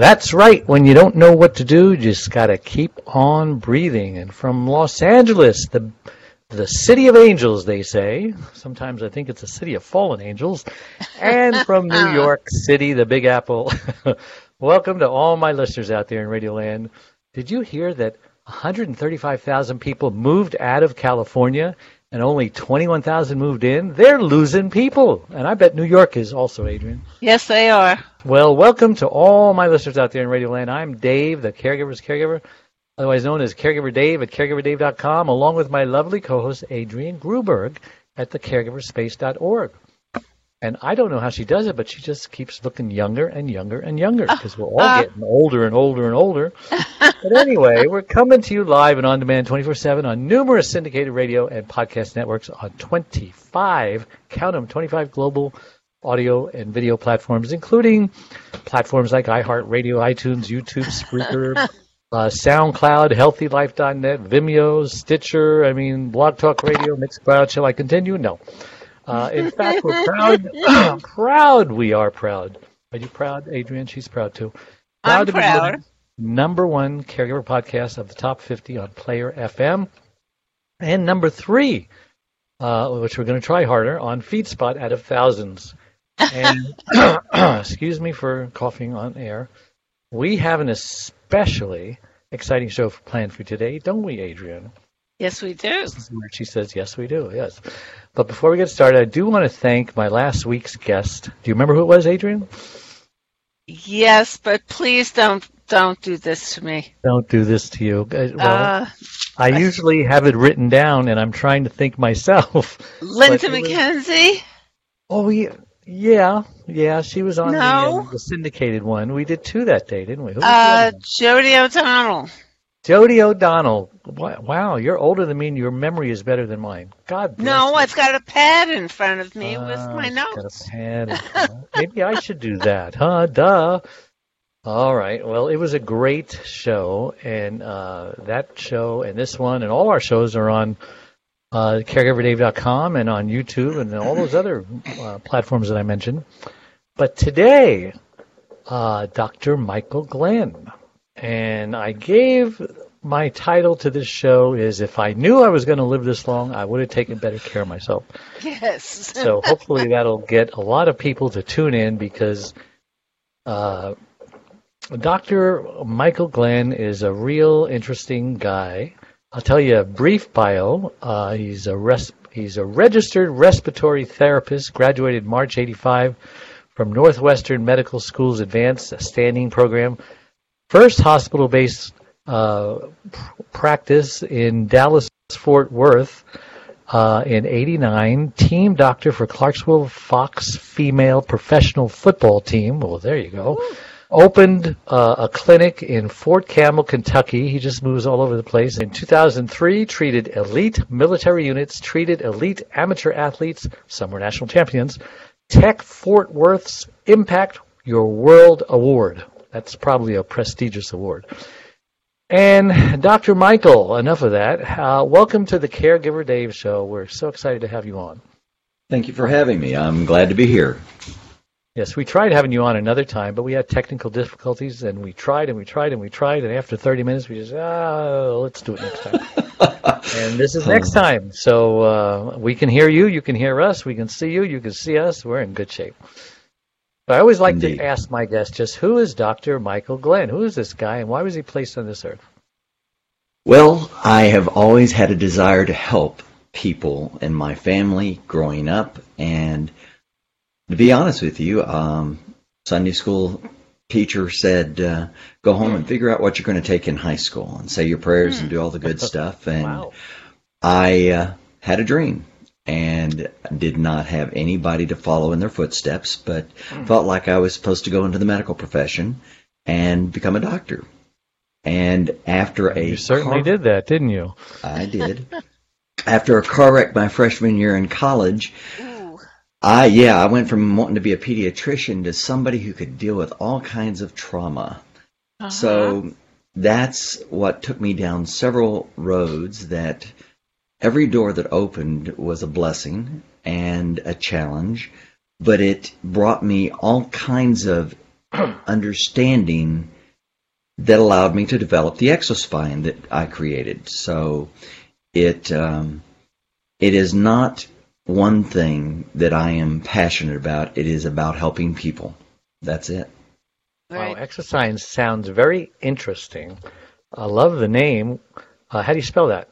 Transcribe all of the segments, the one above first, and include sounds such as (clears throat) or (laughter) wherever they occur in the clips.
That's right. When you don't know what to do, you just got to keep on breathing. And from Los Angeles, the the city of angels, they say. Sometimes I think it's a city of fallen angels. And (laughs) from New oh. York City, the Big Apple. (laughs) Welcome to all my listeners out there in Radio Land. Did you hear that 135,000 people moved out of California and only 21,000 moved in? They're losing people. And I bet New York is also, Adrian. Yes, they are. Well, welcome to all my listeners out there in Radio Land. I'm Dave, the caregiver's caregiver, otherwise known as Caregiver Dave at caregiverdave.com, along with my lovely co-host Adrian Gruberg at thecaregiverspace.org. And I don't know how she does it, but she just keeps looking younger and younger and younger because we're all uh. getting older and older and older. (laughs) but anyway, we're coming to you live and on demand 24/7 on numerous syndicated radio and podcast networks on 25, count them, 25 global audio and video platforms, including platforms like iHeartRadio, iTunes, YouTube, Spreaker, (laughs) uh, SoundCloud, HealthyLife.net, Vimeo, Stitcher. I mean, Blog Talk Radio, Mixcloud. Shall I continue? No. Uh, in fact, we're proud. (clears throat) proud. We are proud. Are you proud, Adrian? She's proud too. I'm to proud. voted Number one caregiver podcast of the top 50 on Player FM, and number three, uh, which we're going to try harder on FeedSpot out of thousands. And (clears throat) (clears throat) excuse me for coughing on air. We have an especially exciting show planned for today, don't we, Adrian? Yes, we do. She says, yes, we do, yes. But before we get started, I do want to thank my last week's guest. Do you remember who it was, Adrian? Yes, but please don't don't do this to me. Don't do this to you. Uh, Well, Uh, I usually have it written down, and I'm trying to think myself. (laughs) Linda it was- McKenzie. Oh, yeah, yeah, yeah. She was on the, No. um, the syndicated one. We did two that day, didn't we? Who Uh. Jody O'Donnell. Jody O'Donnell. Wow, you're older than me, and your memory is better than mine. God bless No, you. I've got a pad in front of me with Ah, my notes. (laughs) Maybe I should do that, huh? Duh. All right. Well, it was a great show, and uh, that show and this one and all our shows are on uh, caregiverdave.com and on YouTube and all those other uh, platforms that I mentioned. But today, uh, Dr. Michael Glenn, and I gave my title to this show is "If I knew I was going to live this long, I would have taken better care of myself." (laughs) Yes. So hopefully that'll get a lot of people to tune in because uh, Dr. Michael Glenn is a real interesting guy. I'll tell you a brief bio. Uh, he's a res- he's a registered respiratory therapist, graduated March '85 from Northwestern Medical School's Advanced Standing Program. First hospital-based uh, pr- practice in Dallas Fort Worth uh, in '89. Team doctor for Clarksville Fox female professional football team. Well, there you go. Opened uh, a clinic in Fort Campbell, Kentucky. He just moves all over the place. In 2003, treated elite military units, treated elite amateur athletes. Some were national champions. Tech Fort Worth's Impact Your World Award. That's probably a prestigious award. And Dr. Michael, enough of that. Uh, welcome to the Caregiver Dave Show. We're so excited to have you on. Thank you for having me. I'm glad to be here. Yes, we tried having you on another time, but we had technical difficulties, and we tried and we tried and we tried, and after 30 minutes, we just, ah, let's do it next time. (laughs) and this is next time. So uh, we can hear you, you can hear us, we can see you, you can see us. We're in good shape. But I always like Indeed. to ask my guests just who is Dr. Michael Glenn? Who is this guy, and why was he placed on this earth? Well, I have always had a desire to help people in my family growing up, and to be honest with you, um, Sunday school teacher said, uh, "Go home and figure out what you're going to take in high school, and say your prayers and do all the good (laughs) stuff." And Wow. I uh, had a dream and did not have anybody to follow in their footsteps, but felt like I was supposed to go into the medical profession. and become a doctor. And after a You certainly car- did that, didn't you? I did. (laughs) after a car wreck my freshman year in college, Ooh. I yeah, I went from wanting to be a pediatrician to somebody who could deal with all kinds of trauma. Uh-huh. So that's what took me down several roads that every door that opened was a blessing and a challenge, but it brought me all kinds of (clears throat) understanding that allowed me to develop the exospine that I created. So it um, it is not one thing that I am passionate about. It is about helping people. That's it. right. Wow, Exospine sounds very interesting. I love the name. Uh, how do you spell that?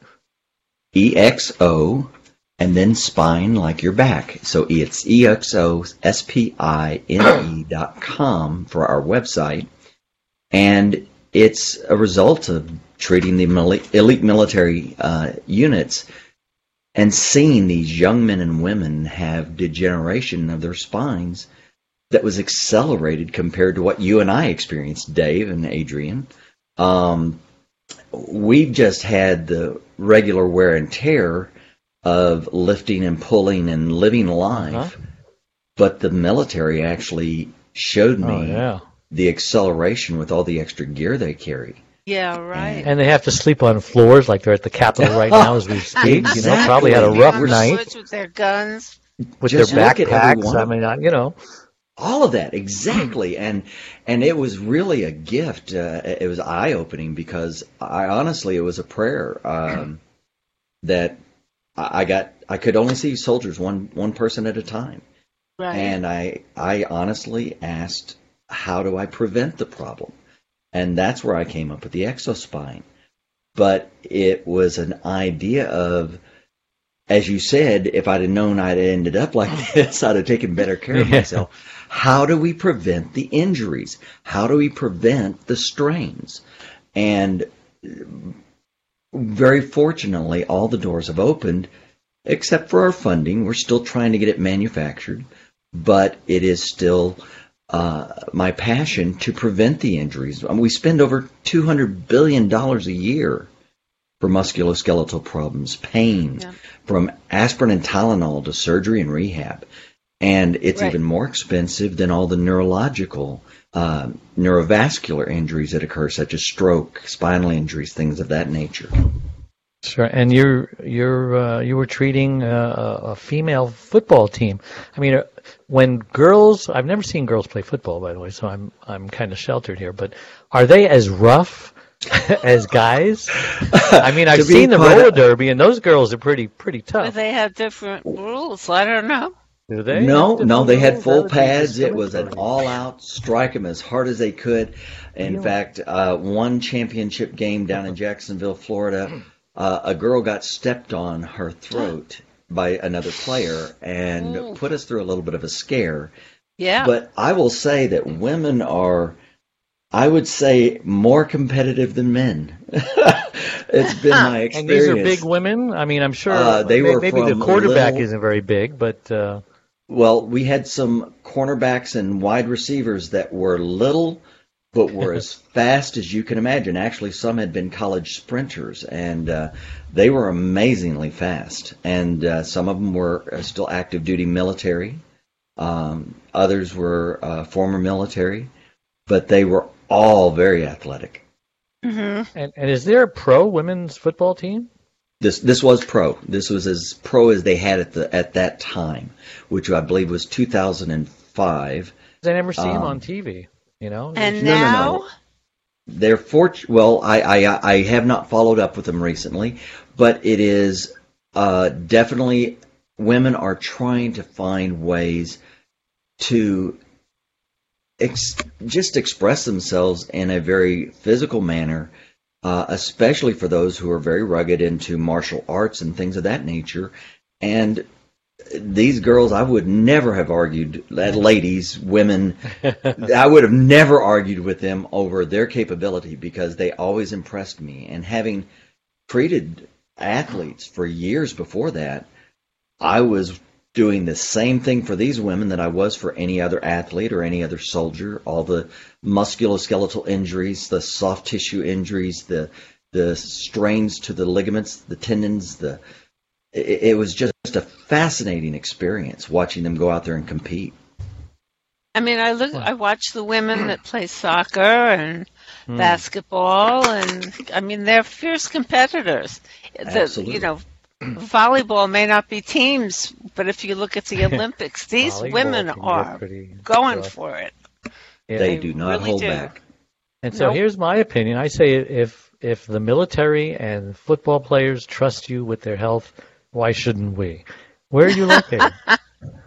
E X O and then spine like your back. So it's E X O S P I N E (coughs) dot com for our website. And it's a result of treating the elite military uh, units and seeing these young men and women have degeneration of their spines that was accelerated compared to what you and I experienced, Dave and Adrian. Um, we've just had the regular wear and tear of lifting and pulling and living life, Uh-huh. but the military actually showed me Oh, yeah. the acceleration with all the extra gear they carry. Yeah, right. And they have to sleep on floors like they're at the Capitol right now as we (laughs) speak. You know, probably had a rough night with their guns. with Just their look at every backpacks. I mean, you know, all of that exactly. (clears throat) And and it was really a gift uh, it was eye opening because i honestly it was a prayer um, (clears throat) that i I got i could only see soldiers one one person at a time. Right. and i i honestly asked how do i prevent the problem? And that's where i came up with the exospine. But it was an idea of as you said, if I'd have known I'd ended up like (laughs) this, I'd have taken better care of myself. How do we prevent the injuries? How do we prevent the strains? And very fortunately, all the doors have opened, except for our funding. We're still trying to get it manufactured, but it is still uh, my passion to prevent the injuries. I mean, we spend over $200 billion a year for musculoskeletal problems, pain, Yeah. from aspirin and Tylenol to surgery and rehab. And it's Right. even more expensive than all the neurological, uh, neurovascular injuries that occur, such as stroke, spinal injuries, things of that nature. sure. And you're you're uh, you were treating uh, a a female football team. I mean, uh, when girls, I've never seen girls play football, by the way, so I'm I'm kind of sheltered here. But are they as rough (laughs) as guys? I mean, (laughs) I've seen the quite- roller derby, and those girls are pretty pretty But tough. they have different rules. I don't know. Do they? no, no, different they had full That would be pads. It was an all-out strike them as hard as they could. In Yeah. fact, uh, one championship game down in Jacksonville, Florida, uh, a girl got stepped on her throat by another player and Ooh. put us through a little bit of a scare. Yeah. But I will say that women are, I would say, more competitive than men. (laughs) it's been my experience. And these are big women. I mean, I'm sure Uh, they may- were maybe the quarterback little- isn't very big, but uh, Well, we had some cornerbacks and wide receivers that were little, but were as (laughs) fast as you can imagine. Actually, some had been college sprinters, and uh, they were amazingly fast. And uh, some of them were uh, still active duty military. Um, others were uh, former military, but they were all very athletic. hmm and, and is there a pro women's football team? This this was pro. This was as pro as they had at the at that time, which I believe was 2005. I never see them Um, on TV. You know, And No, no, no. now, They're fort. Well, I, I I have not followed up with them recently, but it is uh, definitely women are trying to find ways to ex- just express themselves in a very physical manner, uh, especially for those who are very rugged into martial arts and things of that nature. And these girls, I would never have argued, ladies, women, (laughs) I would have never argued with them over their capability because they always impressed me. And having treated athletes for years before that, I was doing the same thing for these women that I was for any other athlete or any other soldier. All the musculoskeletal injuries, the soft tissue injuries, the the strains to the ligaments, the tendons, the it, it was just a fascinating experience watching them go out there and compete. I mean, I look, I watch the women that play soccer and Hmm. basketball, and I mean, they're fierce competitors. The, Absolutely. you know, volleyball may not be teams, but if you look at the (laughs) Olympics, these women are going rough. for it. Yeah. they They do not really hold do. back. And so Nope. here's my opinion. I say if if the military and football players trust you with their health, why shouldn't we? Where are you located? (laughs)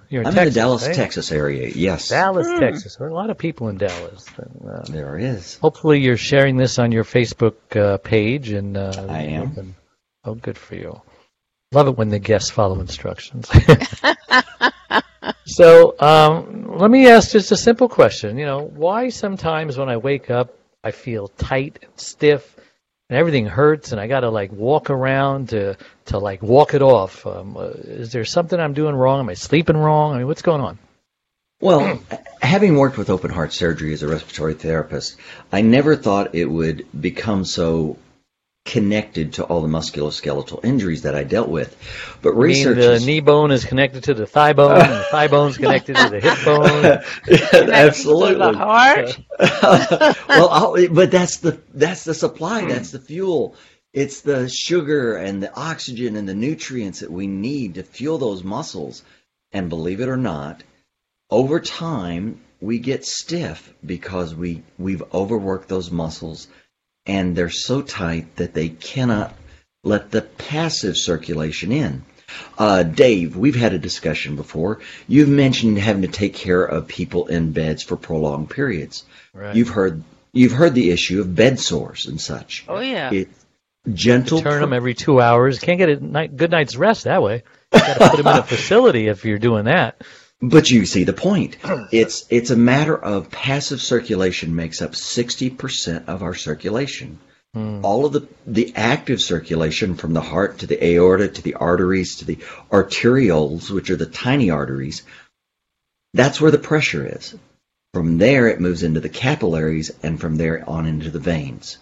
You're in I'm Texas, in the Dallas, right? Texas area. Yes, Dallas, Hmm. Texas. There are a lot of people in Dallas. And, uh, there is. hopefully, you're sharing this on your Facebook uh, page. And uh, I am. and- oh, good for you. Love it when the guests follow instructions. (laughs) so, um, let me ask just a simple question. You know, why sometimes when I wake up, I feel tight and stiff, and everything hurts, and I got to like walk around to to like walk it off. Um, uh, is there something I'm doing wrong? Am I sleeping wrong? I mean, what's going on? Well, having worked with open heart surgery as a respiratory therapist, I never thought it would become so connected to all the musculoskeletal injuries that I dealt with. But research the knee bone is connected to the thigh bone, and the thigh bone's connected to the hip (laughs) bone. Absolutely. The heart. (laughs) well, I'll, but that's the that's the supply. Hmm. That's the fuel. It's the sugar and the oxygen and the nutrients that we need to fuel those muscles. And believe it or not, over time we get stiff because we we've overworked those muscles, and they're so tight that they cannot let the passive circulation in. Uh, Dave, we've had a discussion before. You've mentioned having to take care of people in beds for prolonged periods. Right. You've heard you've heard the issue of bed sores and such. Oh yeah. It gentle turn them every two hours. Can't get a night, good night's rest that way. You got to put them in a (laughs) facility if you're doing that. But you see the point. (clears throat) It's it's a matter of passive circulation makes up 60% of our circulation. Hmm. All of the the active circulation from the heart to the aorta to the arteries to the arterioles, which are the tiny arteries, that's where the pressure is. From there it moves into the capillaries and from there on into the veins.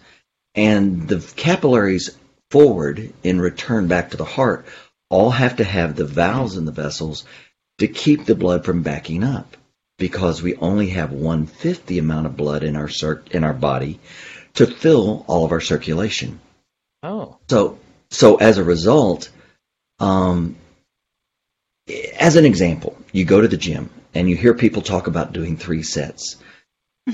And the capillaries forward in return back to the heart all have to have the valves in the vessels to keep the blood from backing up because we only have one fifth the amount of blood in our cir- in our body to fill all of our circulation. Oh, So so as a result, um, as an example, you go to the gym and you hear people talk about doing three sets.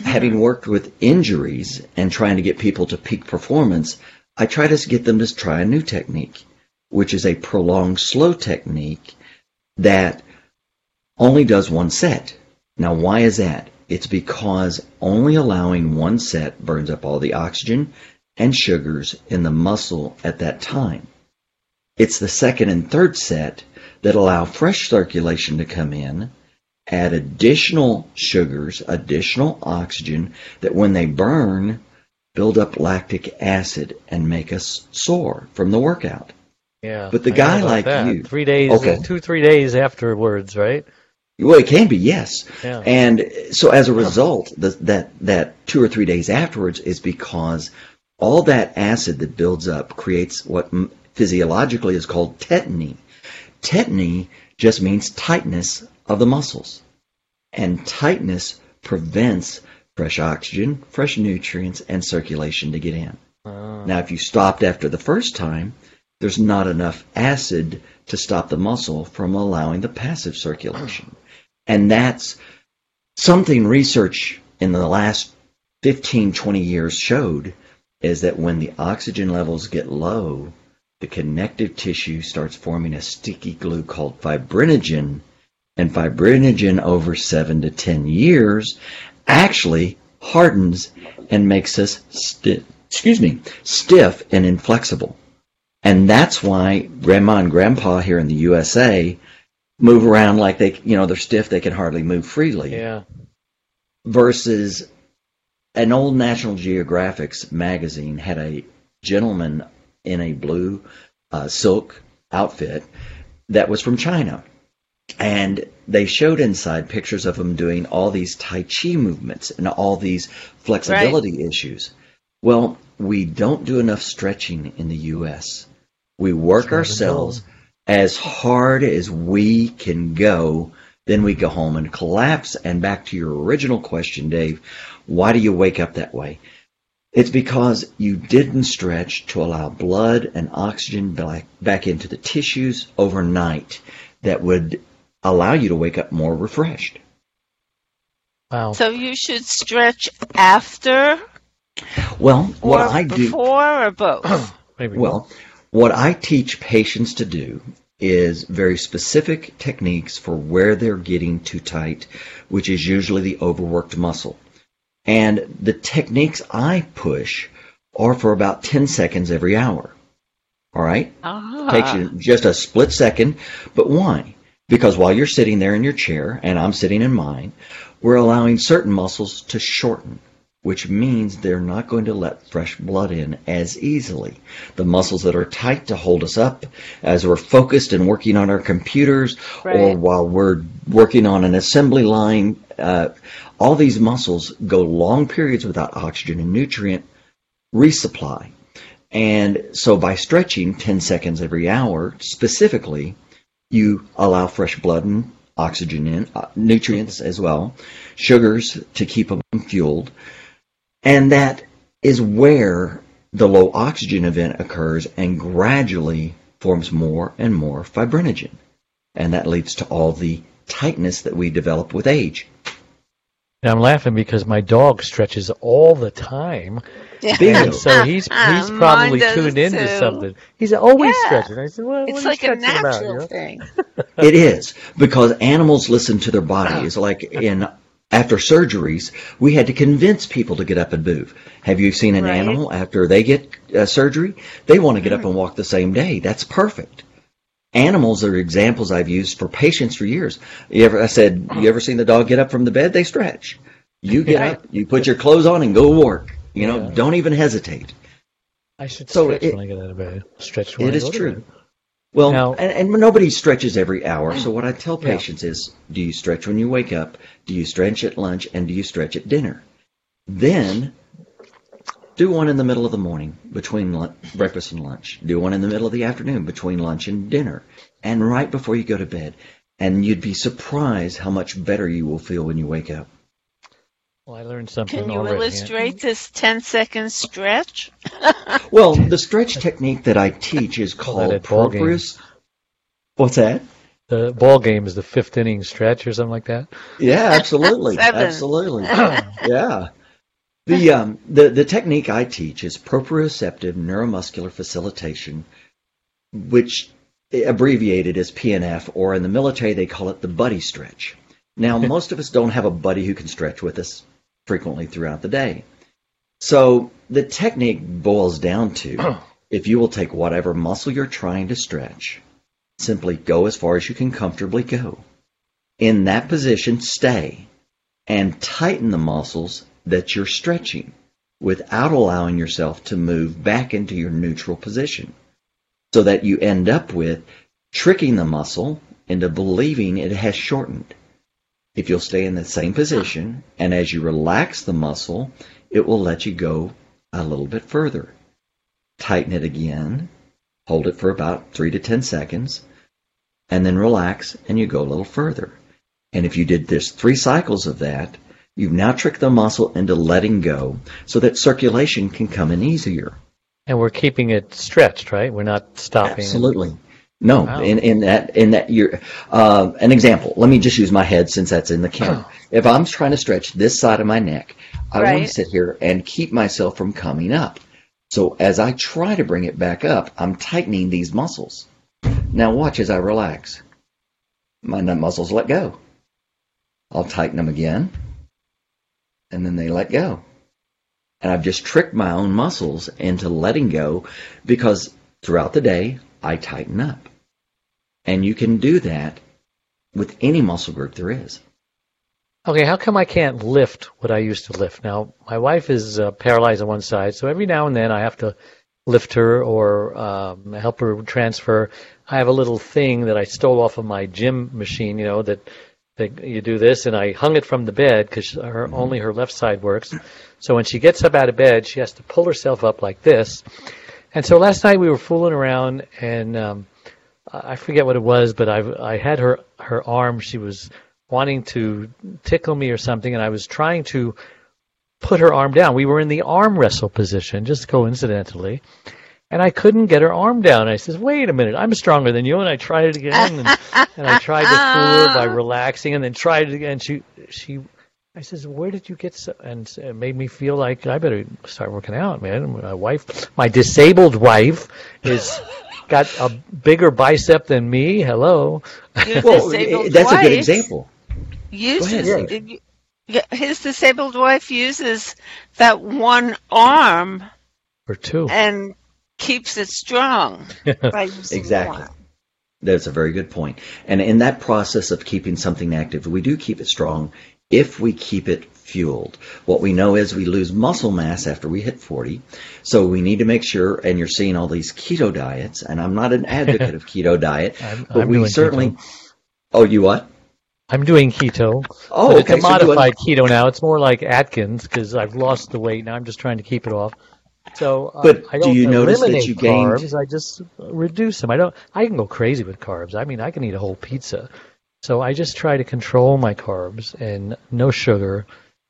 Having worked with injuries and trying to get people to peak performance, I try to get them to try a new technique, which is a prolonged slow technique that only does one set. Now, why is that? It's because only allowing one set burns up all the oxygen and sugars in the muscle at that time. It's the second and third set that allow fresh circulation to come in, add additional sugars, additional oxygen that when they burn, build up lactic acid and make us sore from the workout. yeah. But the I guy like that. you- three days, Okay. two three days afterwards, right? Well, it can be, yes. Yeah. And so as a result, the, that, that two or three days afterwards is because all that acid that builds up creates what physiologically is called tetany. Tetany just means tightness of the muscles. And tightness prevents fresh oxygen, fresh nutrients, and circulation to get in. Uh, Now, if you stopped after the first time, there's not enough acid to stop the muscle from allowing the passive circulation. And that's something research in the last 15, 20 years showed is that when the oxygen levels get low, the connective tissue starts forming a sticky glue called fibrinogen. And fibrinogen over seven to 10 years actually hardens and makes us stiff, excuse me, stiff and inflexible. And that's why grandma and grandpa here in the USA move around like they, you know, they're stiff, they can hardly move freely. yeah. Versus an old National Geographic's magazine had a gentleman in a blue uh, silk outfit that was from China. And they showed inside pictures of him doing all these Tai Chi movements and all these flexibility issues. Well, we don't do enough stretching in the U.S. We work ourselves as hard as we can go, then we go home and collapse. And back to your original question, Dave, why do you wake up that way? It's because you didn't stretch to allow blood and oxygen back, back into the tissues overnight that would allow you to wake up more refreshed. Wow. So you should stretch after Well, what or I do, before or both. (clears throat) Maybe. well, what I teach patients to do is very specific techniques for where they're getting too tight, which is usually the overworked muscle. And the techniques I push are for about 10 seconds every hour. All right? Ah. Takes you just a split second. But why? Because while you're sitting there in your chair and I'm sitting in mine, we're allowing certain muscles to shorten, which means they're not going to let fresh blood in as easily. The muscles that are tight to hold us up as we're focused and working on our computers or while we're working on an assembly line, uh, all these muscles go long periods without oxygen and nutrient resupply. And so by stretching 10 seconds every hour, specifically, you allow fresh blood and oxygen in, uh, nutrients as well, sugars to keep them fueled. And that is where the low oxygen event occurs and gradually forms more and more fibrinogen. And that leads to all the tightness that we develop with age. And I'm laughing because my dog stretches all the time. Bingo. And so he's (laughs) ah, ah, he's probably does tuned into too. something. He's always Yeah. stretching. I said, well, what It's are you like a natural about, you know? thing. It is because animals listen to their bodies. (laughs) Like in after surgeries, we had to convince people to get up and move. Have you seen an Right. animal after they get uh, surgery? They want to get up and walk the same day. That's perfect. Animals are examples I've used for patients for years. You ever? I said, you ever seen the dog get up from the bed? They stretch. You get Right. up, you put your clothes on, and go work. You know, Yeah. don't even hesitate. I should So stretch it- when I get out of bed. Stretch when It I is to true. Well, Now- and, and nobody stretches every hour. So what I tell Yeah. patients is, do you stretch when you wake up? Do you stretch at lunch? And do you stretch at dinner? Then do one in the middle of the morning between breakfast and lunch. Do one in the middle of the afternoon between lunch and dinner, and right before you go to bed. And you'd be surprised how much better you will feel when you wake up. Well, I learned something Can you already. illustrate this 10 second stretch? (laughs) Well, the stretch technique that I teach is Call that called at ball game. proprius. What's that? The ball game is the fifth inning stretch or something like that. Yeah, absolutely, (laughs) absolutely. (clears throat) yeah. The, um, the the technique I teach is proprioceptive neuromuscular facilitation, which abbreviated as PNF, or in the military they call it the buddy stretch. Now, (laughs) most of us don't have a buddy who can stretch with us frequently throughout the day. So the technique boils down to (clears throat) if you will take whatever muscle you're trying to stretch, simply go as far as you can comfortably go. In that position, stay and tighten the muscles that you're stretching without allowing yourself to move back into your neutral position so that you end up with tricking the muscle into believing it has shortened. If you'll stay in the same position and as you relax the muscle, it will let you go a little bit further. Tighten it again, hold it for about three to ten seconds, and then relax and you go a little further. And if you did this three cycles of that, you've now tricked the muscle into letting go so that circulation can come in easier. And we're keeping it stretched, right? We're not stopping. Absolutely. No, Wow. in, in that in that you're uh, an example. Let me just use my head since that's in the camera. if I'm trying to stretch this side of my neck, I want Right. to sit here and keep myself from coming up. So as I try to bring it back up, I'm tightening these muscles. Now watch as I relax. My nut muscles let go. I'll tighten them again, and then they let go. And I've just tricked my own muscles into letting go because throughout the day I tighten up. And you can do that with any muscle group there is. Okay, how come I can't lift what I used to lift? Now, my wife is uh, paralyzed on one side, so every now and then I have to lift her or um, help her transfer. I have a little thing that I stole off of my gym machine, you know, that, that you do this, and I hung it from the bed because her, only her left side works. So when she gets up out of bed, she has to pull herself up like this. And so last night we were fooling around, and um, I forget what it was, but I I had her her arm. She was wanting to tickle me or something, and I was trying to put her arm down. We were in the arm wrestle position, just coincidentally. And I couldn't get her arm down. I says, "Wait a minute, I'm stronger than you." And I tried it again, and, and I tried to (laughs) fool her by relaxing, and then tried it again. She, she, I says, "Where did you get?" So? And it made me feel like I better start working out, man. My wife, my disabled wife, is got a bigger bicep than me. Hello. (laughs) Well, disabled eh, that's a good wife example. Uses Go Yeah, his disabled wife uses that one arm Or two. and keeps it strong (laughs) by using Exactly. one. That's a very good point. And in that process of keeping something active, we do keep it strong if we keep it fueled. What we know is we lose muscle mass after we hit 40. So we need to make sure, and you're seeing all these keto diets, and I'm not an (laughs) advocate of keto diet, I'm, but I'm we certainly. keto. Oh, you what? I'm doing keto. Oh, but okay. it's a so doing- modified keto now. It's more like Atkins because I've lost the weight now. I'm just trying to keep it off. So, uh, But I do don't you notice that you gained- carbs. I just reduce them. I don't. I can go crazy with carbs. I mean, I can eat a whole pizza. So I just try to control my carbs and no sugar,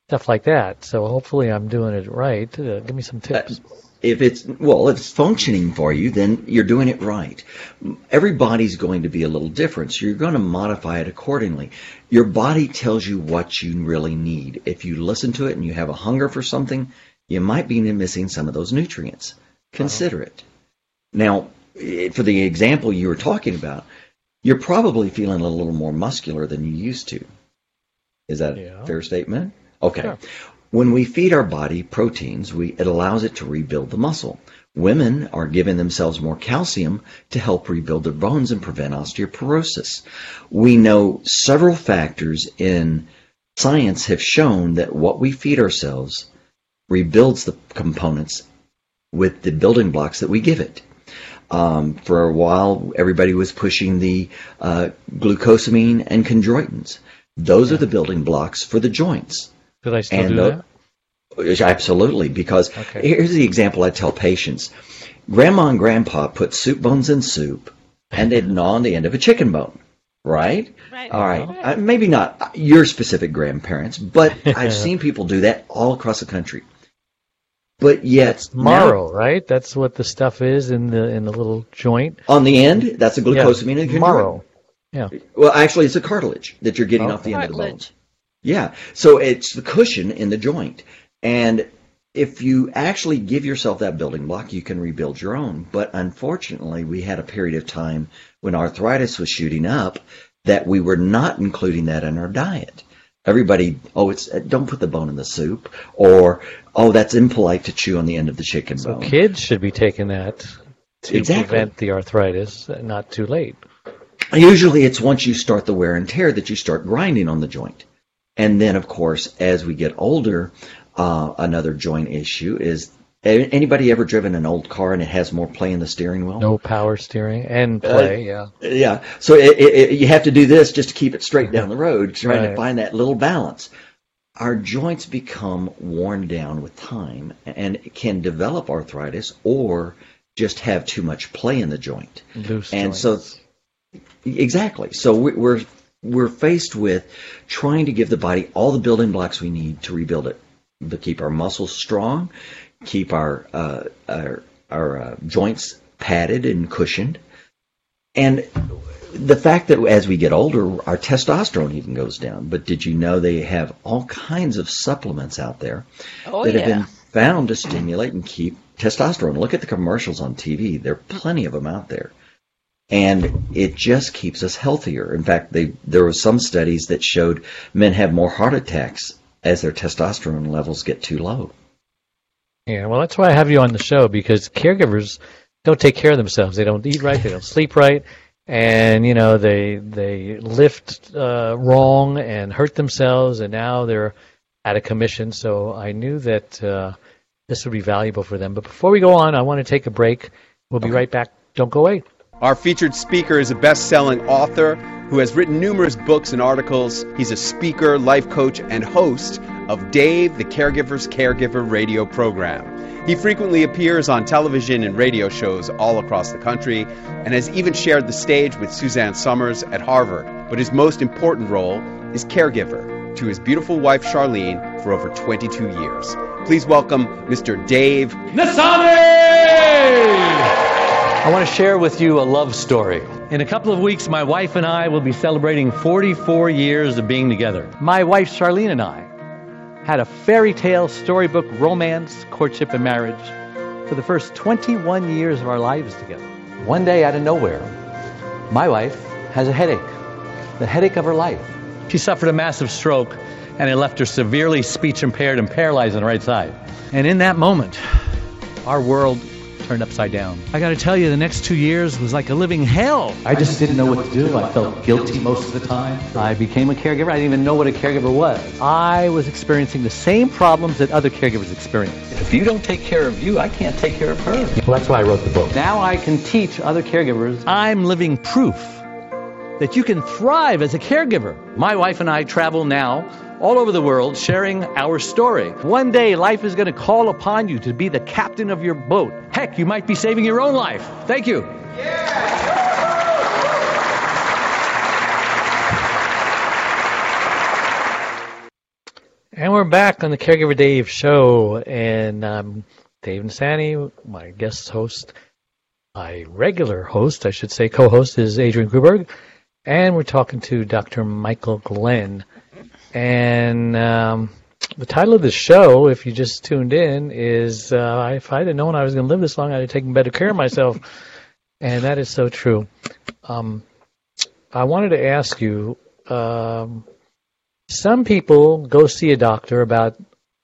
stuff like that. So hopefully I'm doing it right. Uh, give me some tips. if it's well if it's functioning for you then you're doing it right everybody's going to be a little different so you're going to modify it accordingly your body tells you what you really need if you listen to it and you have a hunger for something you might be missing some of those nutrients consider it now eh, for the example you were talking about you're probably feeling a little more muscular than you used to is that Yeah. a fair statement okay Sure. when we feed our body proteins, we, it allows it to rebuild the muscle. Women are giving themselves more calcium to help rebuild their bones and prevent osteoporosis. We know several factors in science have shown that what we feed ourselves rebuilds the components with the building blocks that we give it. Um, for a while, everybody was pushing the uh, glucosamine and chondroitins. Those are the building blocks for the joints. Did I still and do the- that? Absolutely, because Okay. here's the example I tell patients. Grandma and grandpa put soup bones in soup and they'd gnaw on the end of a chicken bone, right? Right. All right. Uh, maybe not your specific grandparents, but (laughs) I've seen people do that all across the country. But yet, now- Marrow, right? That's what the stuff is in the in the little joint. on the end, that's a glucosamine and chondroitin. marrow. Well, actually, it's a cartilage that you're getting Oh. off the end of the bone. Yeah. So it's the cushion in the joint. And if you actually give yourself that building block, you can rebuild your own. But unfortunately, we had a period of time when arthritis was shooting up that we were not including that in our diet. Everybody, oh, it's don't put the bone in the soup, or oh, that's impolite to chew on the end of the chicken So bone. kids should be taking that to Exactly. prevent the arthritis. uh, Not too late. Usually it's once you start the wear and tear that you start grinding on the joint. And then, of course, as we get older, uh, another joint issue is anybody ever driven an old car and it has more play in the steering wheel? No power steering and uh, play. yeah. Yeah. So it, it, you have to do this just to keep it straight down mm-hmm. the road, trying to find that little balance. Our joints become worn down with time and can develop arthritis or just have too much play in the joint. Loose And joints. so Exactly. So we- we're we're faced with trying to give the body all the building blocks we need to rebuild it, to keep our muscles strong, keep our uh, our, our uh, joints padded and cushioned, and the fact that as we get older, our testosterone even goes down. But did you know they have all kinds of supplements out there Oh, that yeah. have been found to stimulate and keep testosterone. Look at the commercials on TV. There are plenty of them out there. And it just keeps us healthier. In fact, they, there were some studies that showed men have more heart attacks as their testosterone levels get too low. Yeah, well, that's why I have you on the show because caregivers don't take care of themselves. They don't eat right. They don't sleep right, and you know they they lift uh, wrong and hurt themselves, and now they're out of commission. So I knew that uh, this would be valuable for them. But before we go on, I want to take a break. We'll be right back. Don't go away. Our featured speaker is a best selling author who has written numerous books and articles. He's a speaker, life coach, and host of Dave the Caregiver's Caregiver radio program. He frequently appears on television and radio shows all across the country and has even shared the stage with Suzanne Somers at Harvard. But his most important role is caregiver to his beautiful wife Charlene for over 22 years. Please welcome Mr. Dave Nassaney! I want to share with you a love story. In a couple of weeks, my wife and I will be celebrating 44 years of being together. My wife Charlene and I had a fairy tale storybook romance, courtship, and marriage for the first 21 years of our lives together. One day, out of nowhere, my wife has a headache, the headache of her life. She suffered a massive stroke, and it left her severely speech impaired and paralyzed on the right side. And in that moment, our world turned upside down. I got to tell you, the next two years was like a living hell. I just didn't know what to do. I felt guilty most of the time. I became a caregiver. I didn't even know what a caregiver was. I was experiencing the same problems that other caregivers experience. If you don't take care of you, I can't take care of her. Well, that's why I wrote the book. Now I can teach other caregivers. I'm living proof that you can thrive as a caregiver. My wife and I travel now all over the world sharing our story. One day, life is going to call upon you to be the captain of your boat. Heck, you might be saving your own life. Thank you. And we're back on the Caregiver Dave show, and um, Dave Nassaney, my guest host, my regular host, I should say, co-host is Adrian Gruberg, and we're talking to Dr. Michael Glenn. And um, the title of the show, if you just tuned in, is uh, If I'd have known I was going to live this long, I'd have taken better care of myself. And that is so true. Um, I wanted to ask you um, some people go see a doctor about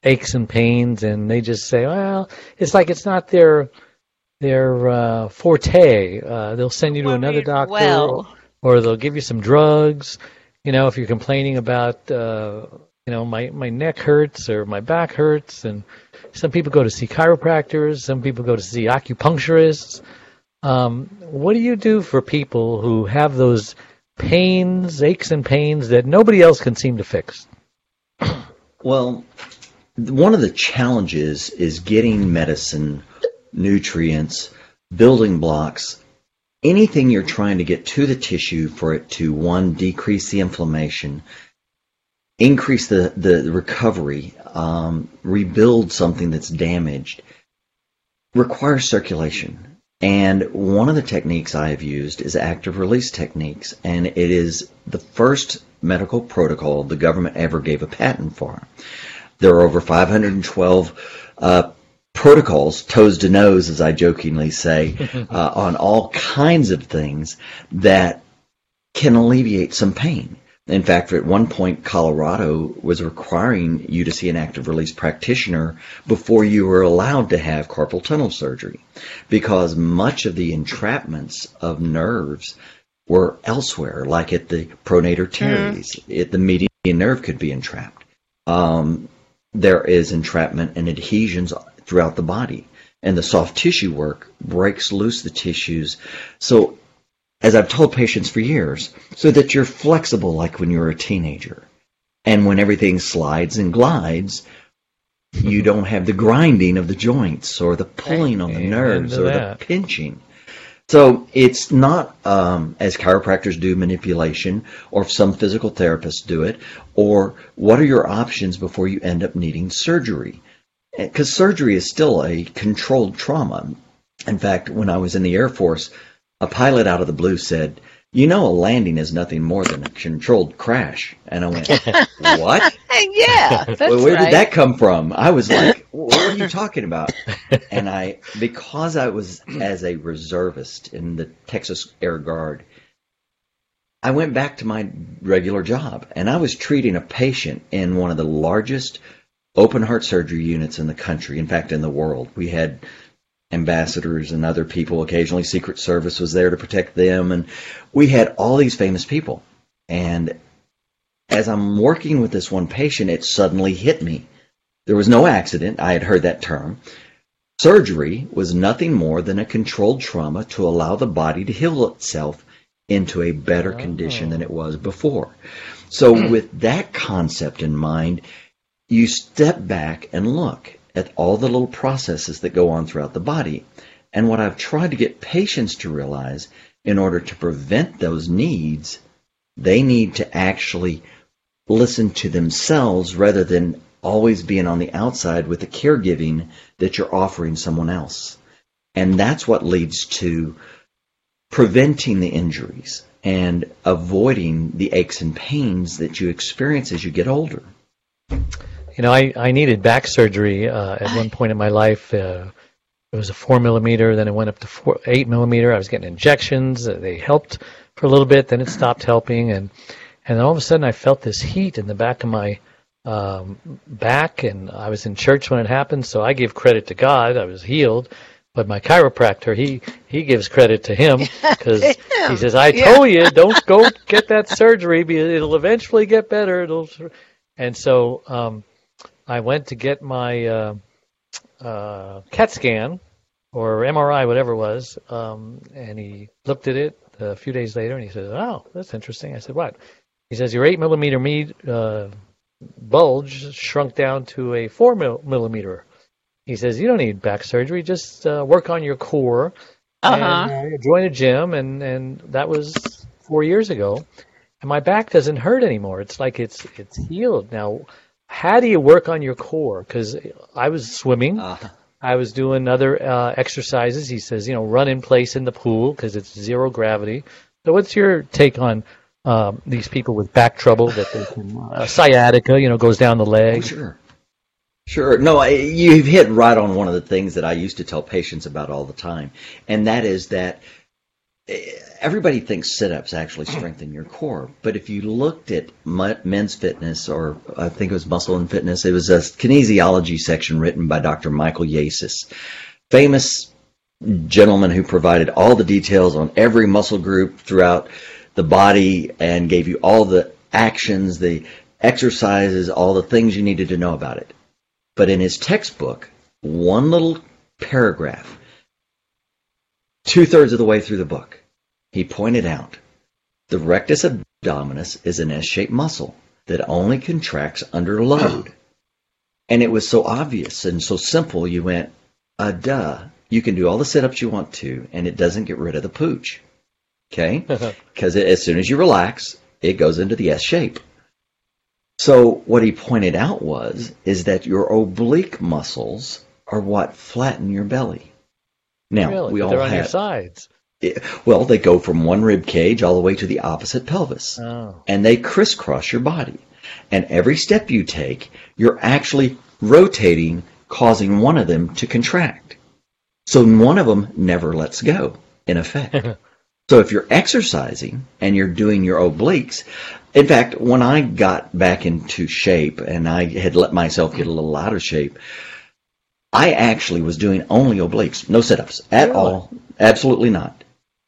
aches and pains, and they just say, well, it's like it's not their their uh, forte. Uh, they'll send you to another doctor, well. or they'll give you some drugs. You know, if you're complaining about, uh, you know, my my neck hurts or my back hurts, and some people go to see chiropractors, some people go to see acupuncturists. Um, what do you do for people who have those pains, aches, and pains that nobody else can seem to fix? (clears throat) Well, one of the challenges is getting medicine, nutrients, building blocks, anything you're trying to get to the tissue for it to, one, decrease the inflammation, increase the, the recovery, um, rebuild something that's damaged, requires circulation. And one of the techniques I have used is active release techniques, and it is the first medical protocol the government ever gave a patent for. There are over 512 uh, protocols, toes to nose, as I jokingly say, (laughs) uh, on all kinds of things that can alleviate some pain. In fact, at one point, Colorado was requiring you to see an active release practitioner before you were allowed to have carpal tunnel surgery because much of the entrapments of nerves were elsewhere, like at the pronator teres. At the median nerve could be entrapped. Um, there is entrapment and adhesions throughout the body. And the soft tissue work breaks loose the tissues. So as I've told patients for years, so that you're flexible like when you're a teenager. And when everything slides and glides, you don't have the grinding of the joints or the pulling on the nerves or the pinching. So it's not um, as chiropractors do manipulation, or if some physical therapists do it, or what are your options before you end up needing surgery? Because surgery is still a controlled trauma. In fact, when I was in the Air Force, a pilot out of the blue said, You know, a landing is nothing more than a controlled crash. And I went, (laughs) What? yeah, that's well, where right. did that come from? I was like, what are you talking about? And I, because I was as a reservist in the Texas Air Guard, I went back to my regular job and I was treating a patient in one of the largest open heart surgery units in the country, in fact, in the world. We had ambassadors and other people. Occasionally, Secret Service was there to protect them. And we had all these famous people. And as I'm working with this one patient, it suddenly hit me. There was no accident. I had heard that term. Surgery was nothing more than a controlled trauma to allow the body to heal itself into a better condition than it oh. was before. So, with that concept in mind, you step back and look at all the little processes that go on throughout the body. And what I've tried to get patients to realize in order to prevent those needs, they need to actually listen to themselves rather than always being on the outside with the caregiving that you're offering someone else. And that's what leads to preventing the injuries and avoiding the aches and pains that you experience as you get older. You know, I, I needed back surgery uh, at one point in my life. Uh, it was a four millimeter, then it went up to four, eight millimeter. I was getting injections. Uh, they helped for a little bit, then it stopped helping, and and all of a sudden I felt this heat in the back of my um, back, and I was in church when it happened, so I give credit to God. I was healed. But my chiropractor, he he gives credit to him (laughs) because he says, "I Yeah. told you, (laughs) don't go get that surgery because it'll eventually get better." It'll, and so um, I went to get my uh, uh, CAT scan or MRI, whatever it was, um, and he looked at it a few days later and he says, "Oh, that's interesting." I said, "What?" He says, "Your eight millimeter me- uh, bulge shrunk down to a four mil- millimeter." He says, "You don't need back surgery. Just uh, work on your core Uh-huh. and uh, join a gym." And and that was four years ago, and my back doesn't hurt anymore. It's like it's it's healed now. How do you work on your core? Because I was swimming. Uh, I was doing other uh, exercises. He says, you know, run in place in the pool because it's zero gravity. So, what's your take on um, these people with back trouble that they can uh, sciatica, you know, goes down the oh, leg? sure. Sure. No, I, you've hit right on one of the things that I used to tell patients about all the time, and that is that eh, everybody thinks sit-ups actually strengthen your core, but if you looked at men's fitness, or I think it was muscle and fitness, it was a kinesiology section written by Dr. Michael Yessis, famous gentleman who provided all the details on every muscle group throughout the body and gave you all the actions, the exercises, all the things you needed to know about it. But in his textbook, one little paragraph, two thirds of the way through the book, he pointed out the rectus abdominis is an S shaped muscle that only contracts under load. And it was so obvious and so simple, you went, uh, duh. You can do all the sit ups you want to, and it doesn't get rid of the pooch. Okay? (laughs) Because as soon as you relax, it goes into the S shape. So what he pointed out was is that your oblique muscles are what flatten your belly. Now really? we all they're on your have sides. Well, they go from one rib cage all the way to the opposite pelvis, Oh. and they crisscross your body. And every step you take, you're actually rotating, causing one of them to contract. So one of them never lets go, in effect. (laughs) so if you're exercising and you're doing your obliques, in fact, when I got back into shape and I had let myself get a little out of shape, I actually was doing only obliques, no sit-ups at Really? all. Absolutely not.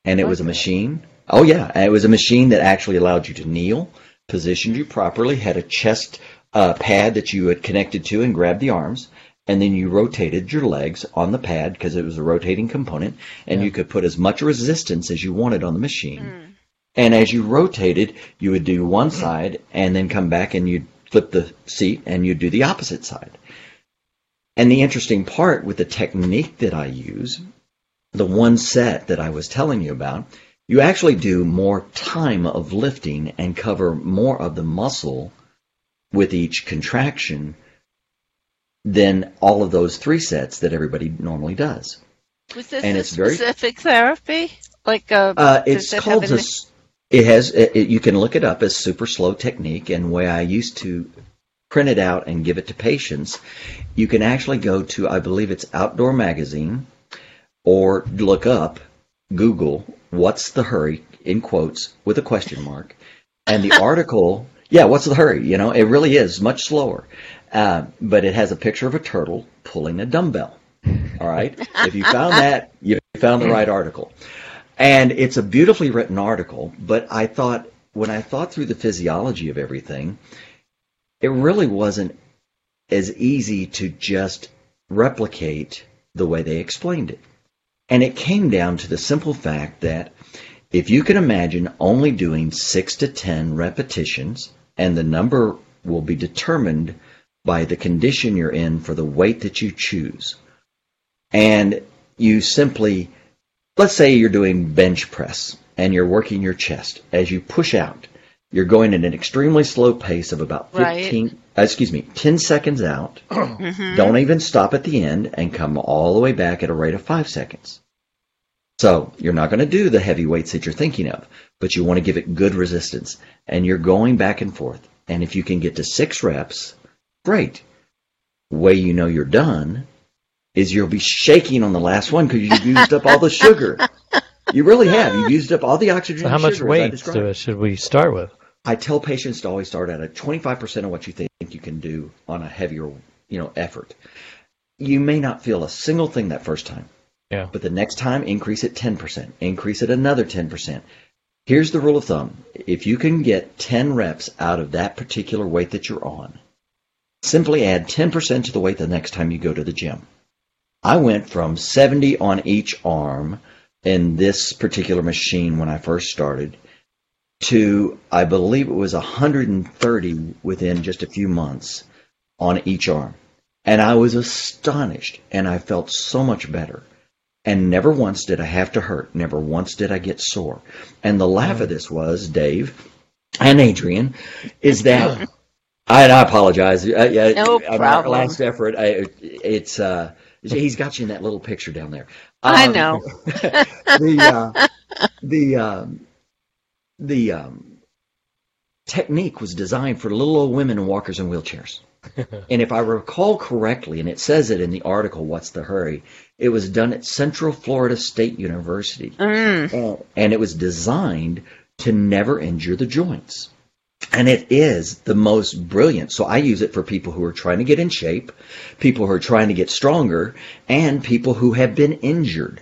And it was a machine. Oh yeah, it was a machine that actually allowed you to kneel, positioned you properly, had a chest uh, pad that you had connected to and grabbed the arms, and then you rotated your legs on the pad because it was a rotating component, and Yeah. you could put as much resistance as you wanted on the machine. And as you rotated, you would do one side and then come back and you'd flip the seat and you'd do the opposite side. And the interesting part with the technique that I use, the one set that I was telling you about, you actually do more time of lifting and cover more of the muscle with each contraction than all of those three sets that everybody normally does. Was this And a it's very- specific therapy? Like a, Uh, it's called a It has. It- you can look it up as super slow technique, and way I used to print it out and give it to patients, you can actually go to I believe it's Outdoor Magazine, or look up Google "What's the hurry?" in quotes with a question mark, and the (laughs) article. Yeah, what's the hurry? You know, it really is much slower, uh, but it has a picture of a turtle pulling a dumbbell. All right, if you found (laughs) that, you found the right article. And it's a beautifully written article, but I thought, when I thought through the physiology of everything, it really wasn't as easy to just replicate the way they explained it. And it came down to the simple fact that if you can imagine only doing six to ten repetitions, and the number will be determined by the condition you're in for the weight that you choose. And you simply, let's say you're doing bench press and you're working your chest. As you push out, you're going at an extremely slow pace of about 15, Right. uh, excuse me, 10 seconds out. (clears throat) Don't even stop at the end and come all the way back at a rate of five seconds. So you're not going to do the heavy weights that you're thinking of, but you want to give it good resistance. And you're going back and forth. And if you can get to six reps, great. Way you know you're done is you'll be shaking on the last one because you've used up all the sugar. (laughs) You really have. You've used up all the oxygen. So how and much sugar, as weight should we start with? I tell patients to always start at a 25% of what you think you can do on a heavier, you know, effort. You may not feel a single thing that first time. Yeah. But the next time, increase it 10%, increase it another 10%. Here's the rule of thumb. If you can get 10 reps out of that particular weight that you're on, simply add 10% to the weight the next time you go to the gym. I went from 70 on each arm in this particular machine when I first started to, I believe it was 130 within just a few months on each arm. And I was astonished and I felt so much better. And never once did I have to hurt. Never once did I get sore. And the laugh of this was, Dave and Adrian, is that, and I apologize. Yeah, No our problem. last effort, I, it's, uh, he's got you in that little picture down there. I Um, know. (laughs) the uh, the um, the um, technique was designed for little old women and walkers and wheelchairs. (laughs) and if I recall correctly, and it says it in the article, "What's the Hurry?" It was done at Central Florida State University, Mm. and, and it was designed to never injure the joints. And it is the most brilliant. So I use it for people who are trying to get in shape, people who are trying to get stronger, and people who have been injured.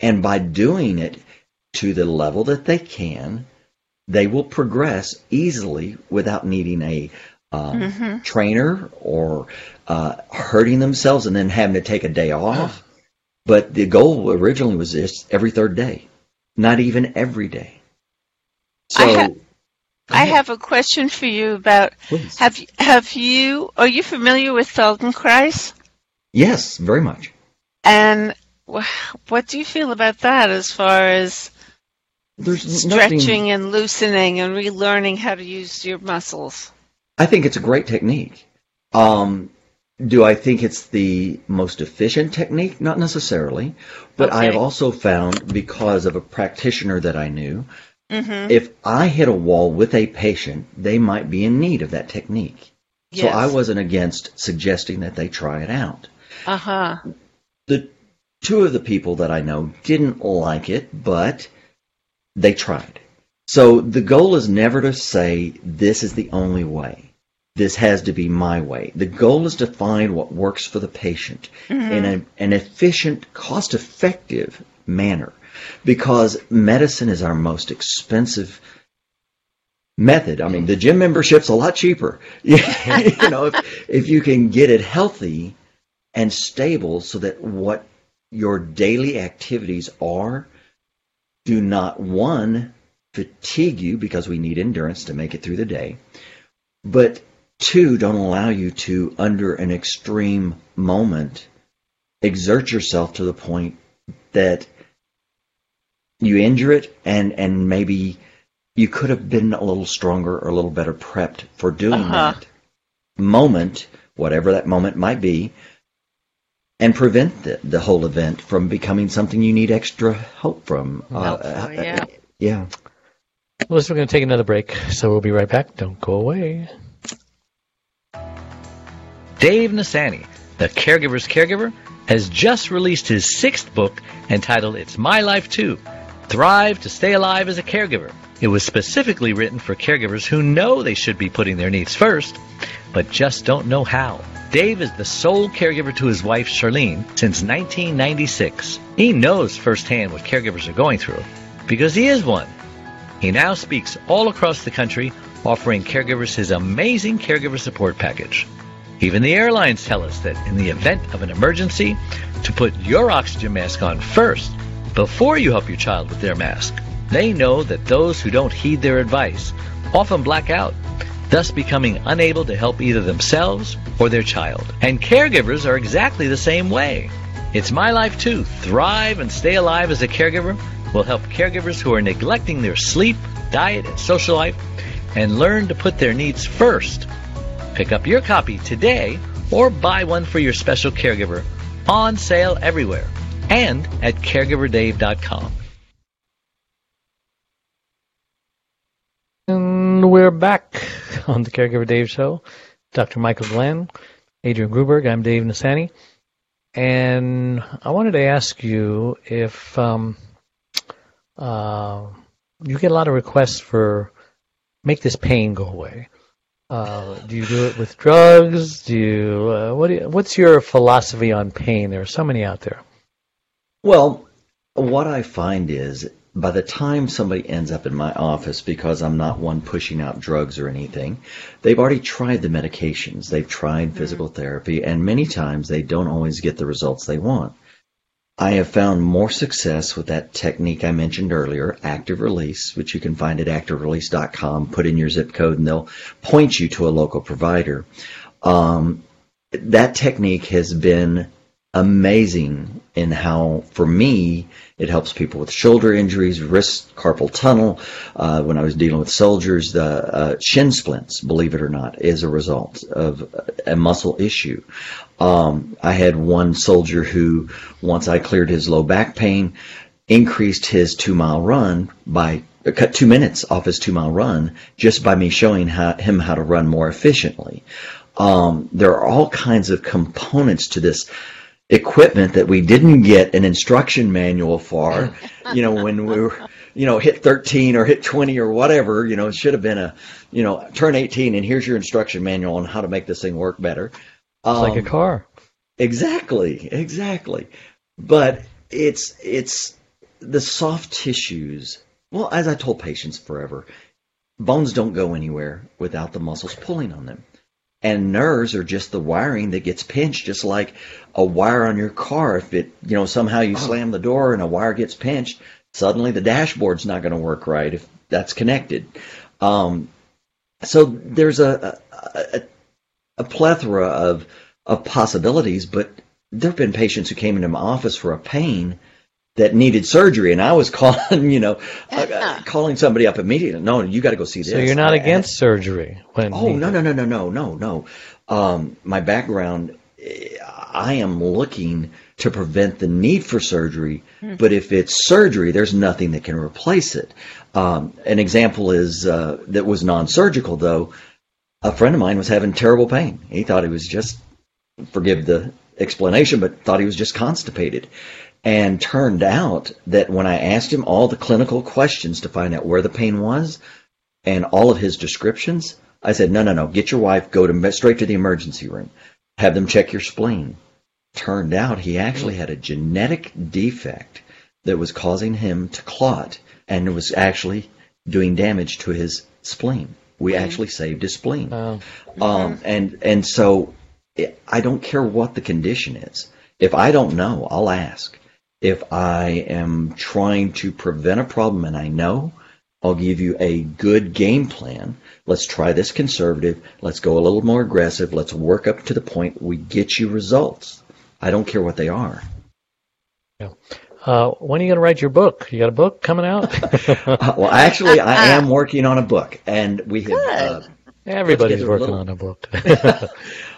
And by doing it to the level that they can, they will progress easily without needing a um, trainer or uh, hurting themselves and then having to take a day off. But the goal originally was just every third day, not even every day. So, I ha- I have a question for you about please. have have you are you familiar with Feldenkrais? yes, very much. And wh- what do you feel about that as far as There's nothing. stretching and loosening and relearning how to use your muscles? I think it's a great technique. Um, do I think it's the most efficient technique? Not necessarily, but I have also found because of a practitioner that I knew, Mm-hmm. if I hit a wall with a patient, they might be in need of that technique. So I wasn't against suggesting that they try it out. Uh huh. The two of the people that I know didn't like it, but they tried. So the goal is never to say this is the only way. This has to be my way. The goal is to find what works for the patient mm-hmm. in a, an efficient, cost effective manner because medicine is our most expensive method. I mean, the gym membership's a lot cheaper. (laughs) you know, if, if you can get it healthy and stable so that what your daily activities are do not one fatigue you because we need endurance to make it through the day, but two don't allow you to under an extreme moment exert yourself to the point that you injure it and and maybe you could have been a little stronger or a little better prepped for doing Uh-huh. that moment whatever that moment might be and prevent the, the whole event from becoming something you need extra help from Uh, Helpful, yeah. yeah Melissa, we're going to take another break, so we'll be right back. Don't go away. Dave Nassaney, the caregiver's caregiver, has just released his sixth book entitled It's My Life Too Thrive to Stay Alive as a Caregiver. It was specifically written for caregivers who know they should be putting their needs first, but just don't know how. Dave is the sole caregiver to his wife, Charlene, since 1996. He knows firsthand what caregivers are going through because he is one. He now speaks all across the country, offering caregivers his amazing caregiver support package. Even the airlines tell us that in the event of an emergency, to put your oxygen mask on first before you help your child with their mask. They know that those who don't heed their advice often black out, thus becoming unable to help either themselves or their child. And caregivers are exactly the same way. It's my life too. Thrive and stay alive as a caregiver will help caregivers who are neglecting their sleep, diet, and social life and learn to put their needs first. Pick up your copy today or buy one for your special caregiver on sale everywhere and at caregiverdave.com. And we're back on the Caregiver Dave Show. Dr. Michael Glenn, Adrian Gruberg, I'm Dave Nassaney. And I wanted to ask you if um, uh, you get a lot of requests for make this pain go away. Uh, do you do it with drugs? Do you, uh, what do you, what's your philosophy on pain? There are so many out there. Well, what I find is by the time somebody ends up in my office, because I'm not one pushing out drugs or anything, they've already tried the medications, they've tried physical therapy, and many times they don't always get the results they want. I have found more success with that technique I mentioned earlier, active release, which you can find at activerelease.com. Put in your zip code and they'll point you to a local provider. Um, that technique has been amazing in how, for me, it helps people with shoulder injuries, wrist carpal tunnel. Uh, when I was dealing with soldiers, the uh, shin splints, believe it or not, is a result of a muscle issue. Um, I had one soldier who, once I cleared his low back pain, increased his two mile run by cut two minutes off his two mile run just by me showing how, him how to run more efficiently. Um, there are all kinds of components to this equipment that we didn't get an instruction manual for, (laughs) you know, when we were, you know, hit 13 or hit 20 or whatever, you know, it should have been a, you know, turn 18 and here's your instruction manual on how to make this thing work better. It's like a um, car. Exactly, exactly. But it's it's the soft tissues. Well, as I told patients forever, bones don't go anywhere without the muscles pulling on them. And nerves are just the wiring that gets pinched, just like a wire on your car. If it, you know, somehow you slam the door and a wire gets pinched, suddenly the dashboard's not going to work right if that's connected. Um, so there's a, a, a a plethora of of possibilities, but there have been patients who came into my office for a pain that needed surgery, and I was (laughs) calling, you know, uh, calling somebody up immediately. No, you got to go see this. So you're not I- against surgery when Oh no no no no no no no. Um, my background, eh, I am looking to prevent the need for surgery. But if it's surgery, there's nothing that can replace it. Um, an example is uh, that was non-surgical though. A friend of mine was having terrible pain. He thought he was just, forgive the explanation, but thought he was just constipated. And turned out that when I asked him all the clinical questions to find out where the pain was, and all of his descriptions, I said, no, no, no, get your wife, go to straight to the emergency room, have them check your spleen. Turned out he actually had a genetic defect that was causing him to clot and was actually doing damage to his spleen. We actually saved his spleen. Oh. Um, and and so I- I don't care what the condition is. If I don't know, I'll ask. If I am trying to prevent a problem and I know, I'll give you a good game plan. Let's try this conservative. Let's go a little more aggressive. Let's work up to the point we get you results. I don't care what they are. Uh, when are you going to write your book? You got a book coming out? Uh, (laughs) well, actually, I am working on a book, and we have. Uh, Everybody's together a working little- on a book. (laughs)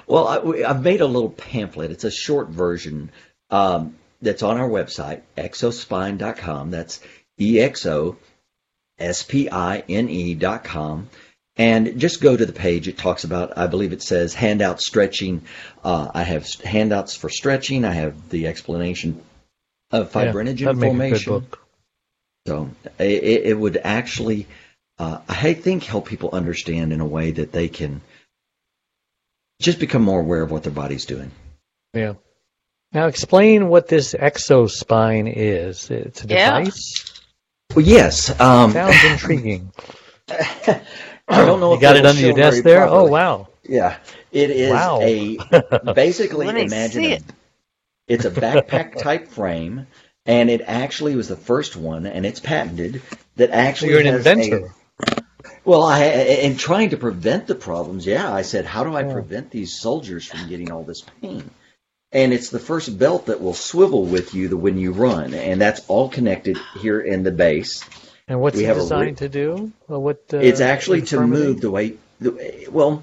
Well, I, we- I've made a little pamphlet. It's a short version um, that's on our website, exospine.com. That's E X O S P I N E dot com. And just go to the page. It talks about, I believe it says handout stretching. Uh, I have handouts for stretching. I have the explanation of Yeah, fibrinogen that'd make a good formation. So it, it would actually, uh, I think, help people understand in a way that they can just become more aware of what their body's doing. Yeah. Now explain what this exospine is. It's a Yeah. device. Well, yes. Um, Sounds intriguing. (laughs) (coughs) I don't know You if got it under your desk there. Oh wow. Yeah, it is Wow. a (laughs) basically imagine it. it's a backpack type frame, and it actually was the first one, and it's patented that actually You're an has a- inventor. well, I in trying to prevent the problems. Yeah, I said, how do I Yeah. prevent these soldiers from getting all this pain? And it's the first belt that will swivel with you the, when you run, and that's all connected here in the base. And what's We it have designed re- to do? Well, what? Uh, it's actually to move the way. The, well,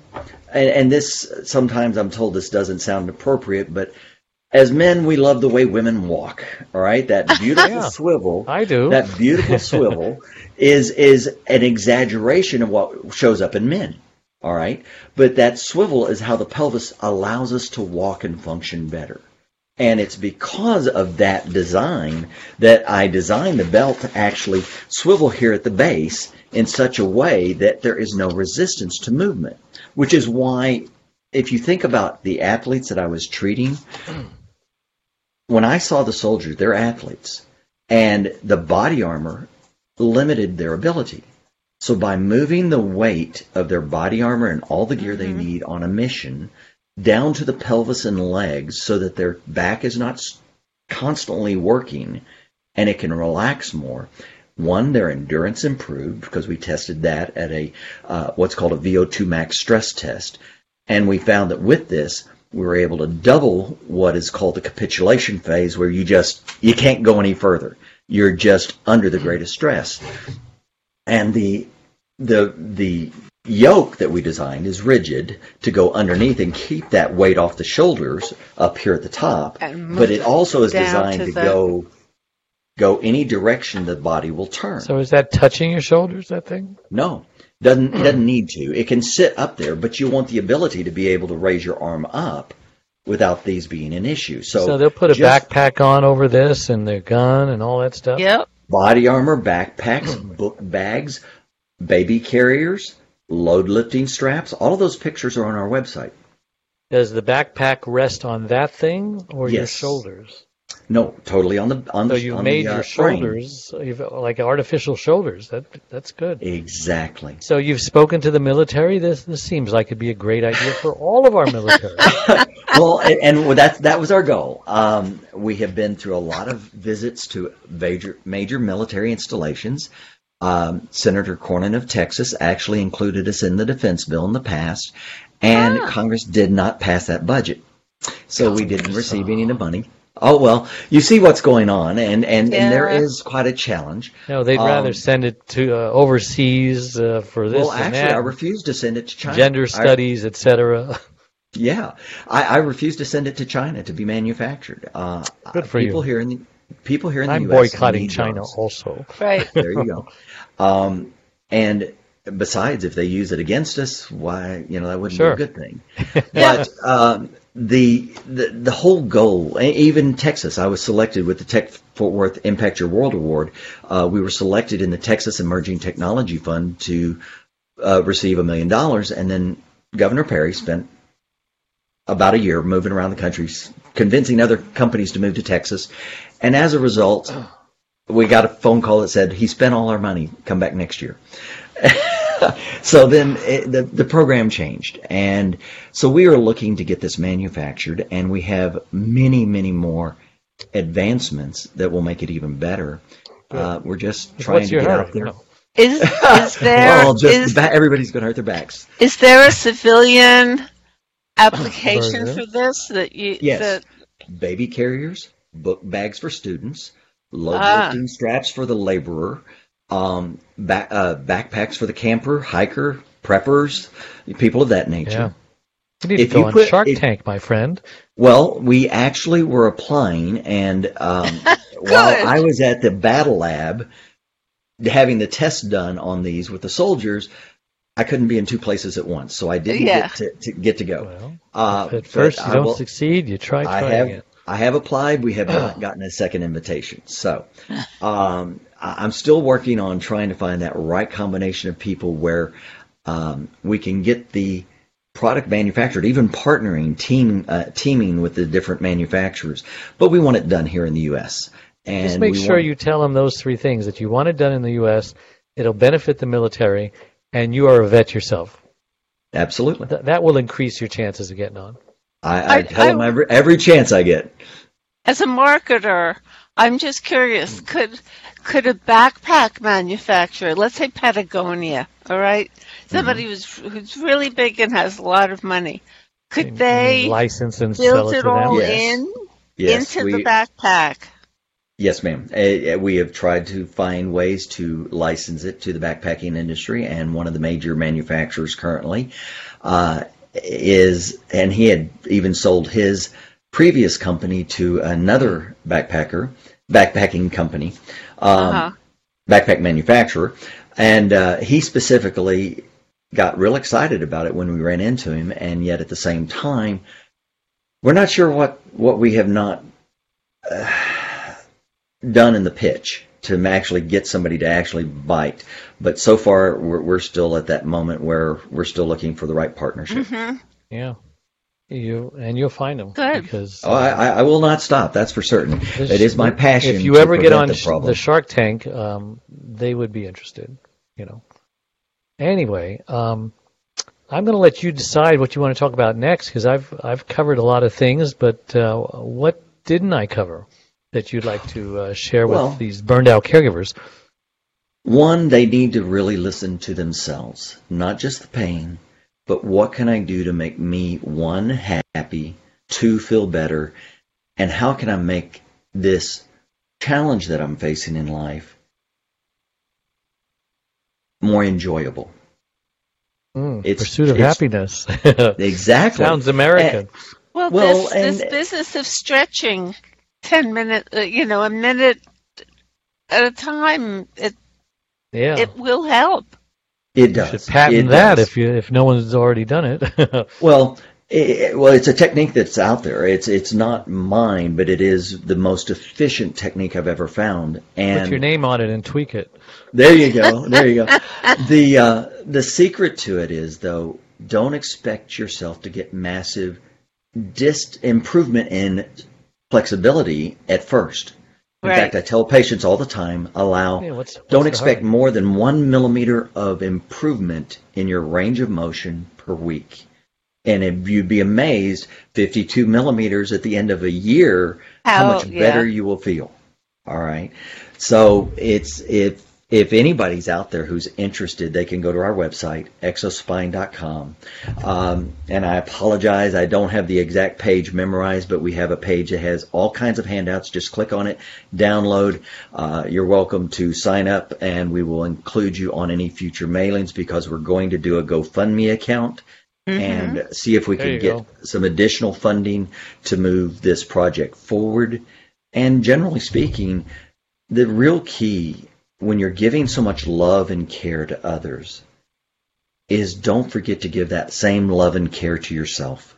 and, and this sometimes I'm told this doesn't sound appropriate, but as men, we love the way women walk. All right, that (laughs) beautiful Yeah. swivel. I do. That beautiful (laughs) swivel is is an exaggeration of what shows up in men. All right, but that swivel is how the pelvis allows us to walk and function better. And it's because of that design that I designed the belt to actually swivel here at the base in such a way that there is no resistance to movement. Which is why, if you think about the athletes that I was treating, when I saw the soldiers, they're athletes, and the body armor limited their ability. So by moving the weight of their body armor and all the gear they need on a mission down to the pelvis and legs so that their back is not constantly working and it can relax more. One, their endurance improved because we tested that at a uh, what's called a VO2 max stress test, and we found that with this we were able to double what is called the capitulation phase, where you just you can't go any further. You're just under the greatest stress, and the the the yoke that we designed is rigid to go underneath and keep that weight off the shoulders up here at the top. But it also is designed to to the- go go any direction the body will turn. So is that touching your shoulders? That thing? No, doesn't it doesn't need to. It can sit up there, but you want the ability to be able to raise your arm up without these being an issue. So, So they'll put a just backpack on over this and their gun and all that stuff. Yep. Body armor, backpacks, (clears throat) book bags, baby carriers, load lifting straps. All of those pictures are on our website. Does the backpack rest on that thing or your shoulders? No, totally on the on So the you made the, uh, your frame. shoulders you've- like artificial shoulders. That that's good. Exactly. So you've spoken to the military. This this seems like it'd be a great idea for all of our military. (laughs) well, and, and that that was our goal. Um, we have been through a lot of visits to major major military installations. Um, Senator Cornyn of Texas actually included us in the defense bill in the past, and Congress did not pass that budget, so we didn't receive any of the money. Oh well, you see what's going on, and and, and there Yeah. is quite a challenge. no, they'd rather Um, send it to uh, overseas uh, for this well, and actually, I refuse to send it to China. gender studies, etc. (laughs) Yeah, I, I refuse to send it to China to be manufactured. Uh, Good for people you. here in the people here in the I'm boycotting need China those. also. Right. (laughs) There you go. Um, and besides, if they use it against us, why you know that wouldn't Sure. be a good thing. (laughs) But um, the, the the whole goal, even Texas, I was selected with the Tech Fort Worth Impact Your World Award. Uh, we were selected in the Texas Emerging Technology Fund to uh, receive a million dollars, and then Governor Perry spent about a year moving around the country, convincing other companies to move to Texas, and as a result, we got a phone call that said he spent all our money. Come back next year. (laughs) (laughs) so then it, the the program changed, and so we are looking to get this manufactured, and we have many many more advancements that will make it even better. Uh, we're just trying What's to get hurry? out there. No. Is is (laughs) there well, just is- the ba- everybody's going to hurt their backs. is there a civilian application for this that you Yes. that Baby carriers, book bags for students, load Ah. lifting straps for the laborer, um, back, uh, backpacks for the camper, hiker, preppers, people of that nature. Yeah. You need If to go you on put- Shark if- Tank, my friend. Well, we actually were applying, and um, (laughs) while I was at the battle lab having the test done on these with the soldiers, I couldn't be in two places at once, so I didn't Yeah. get to, to get to go. Well, Uh, at first you I don't will- succeed, you try I have it. I have applied. We have not (clears throat) gotten a second invitation. So (laughs) um, I- I'm still working on trying to find that right combination of people where um, we can get the product manufactured, even partnering, team, uh, teaming with the different manufacturers. But we want it done here in the U.S. And Just make sure want- you tell them those three things that you want it done in the U.S. It'll benefit the military, and you are a vet yourself. Absolutely. Th- that will increase your chances of getting on. I, I, I- tell I- them every, every chance I get. As a marketer, I'm just curious, could could a backpack manufacturer, let's say Patagonia, all right? Somebody who's who's really big and has a lot of money, could And- they and license and sell build it it to all them? Yes. in Yes, into the we, backpack? yes, ma'am. We have tried to find ways to license it to the backpacking industry, and one of the major manufacturers currently uh, is, and he had even sold his previous company to another backpacker, backpacking company, um, Uh-huh. backpack manufacturer, and uh, he specifically got real excited about it when we ran into him, and yet at the same time, we're not sure what what we have not uh, done in the pitch to actually get somebody to actually bite. But so far, we're, we're still at that moment where we're still looking for the right partnership. hmm Yeah. You and you'll find them Good. because Oh, I, I I will not stop. That's for certain. It is my passion. If you to ever get on the the Shark Tank, um, they would be interested. You know. Anyway, um, I'm going to let you decide what you want to talk about next because I've I've covered a lot of things, but uh, what didn't I cover that you'd like to uh, share with Well- these burned out caregivers? One, they need to really listen to themselves, not just the pain, but what can I do to make me one happy, two feel better, and how can I make this challenge that I'm facing in life more enjoyable? Mm, It's- pursuit of it's- happiness. (laughs) Exactly. Sounds American. Well, Well, this and- this business of stretching ten minutes, uh, you know, a minute at a time, it yeah. it will help. It you does. should patent It that does. if you if no one's already done it. (laughs) Well, it, well, it's a technique that's out there. It's it's not mine, but it is the most efficient technique I've ever found. And Put your name on it and tweak it. There you go. (laughs) There you go. the uh, the secret to it is though, don't expect yourself to get massive dist improvement in flexibility at first. In Right. fact, I tell patients all the time, allow Yeah, what's- what's don't expect more than one millimeter of improvement in your range of motion per week. And if you'd be amazed, 52 millimeters at the end of a year, how, How- much yeah. better you will feel. All right. So it's if if anybody's out there who's interested, they can go to our website exospine.com. Um, and I apologize, I don't have the exact page memorized, but we have a page that has all kinds of handouts. Just click on it, download. Uh, you're welcome to sign up, and we will include you on any future mailings because we're going to do a GoFundMe account and see if we There can get go. some additional funding to move this project forward. And generally speaking, the real key when you're giving so much love and care to others is don't forget to give that same love and care to yourself.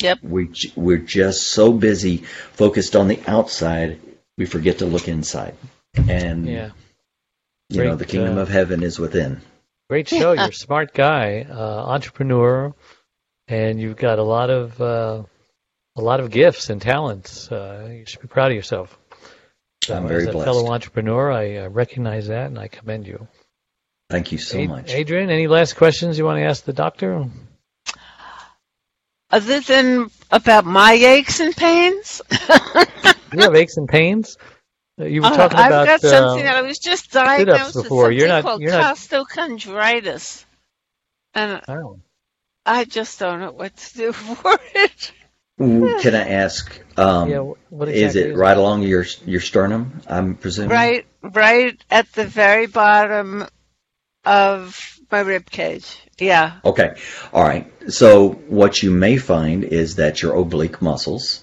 Yep. We we're just so busy focused on the outside, we forget to look inside. And Yeah. you know, the kingdom uh, of heaven is within. Great show. You're a (laughs) smart guy, uh, entrepreneur, and you've got a lot of uh, a lot of gifts and talents. Uh, you should be proud of yourself. So I'm very as a blessed. fellow entrepreneur, I uh, recognize that and I commend you. Thank you so Ad- much. Adrian, any last questions you want to ask the doctor? Other than about my aches and pains, (laughs) You have aches and pains. Uh, You were Uh, talking I've about got something uh, that I was just diagnosed with before. something You're not- called you're not- costochondritis, and oh, I just don't know what to do (laughs) for it. Ooh, Can I ask? Um, yeah. wh- What is exactly it right along your your sternum? I'm presuming. Right, right at the very bottom of my rib cage. Yeah. Okay. All right. So what you may find is that your oblique muscles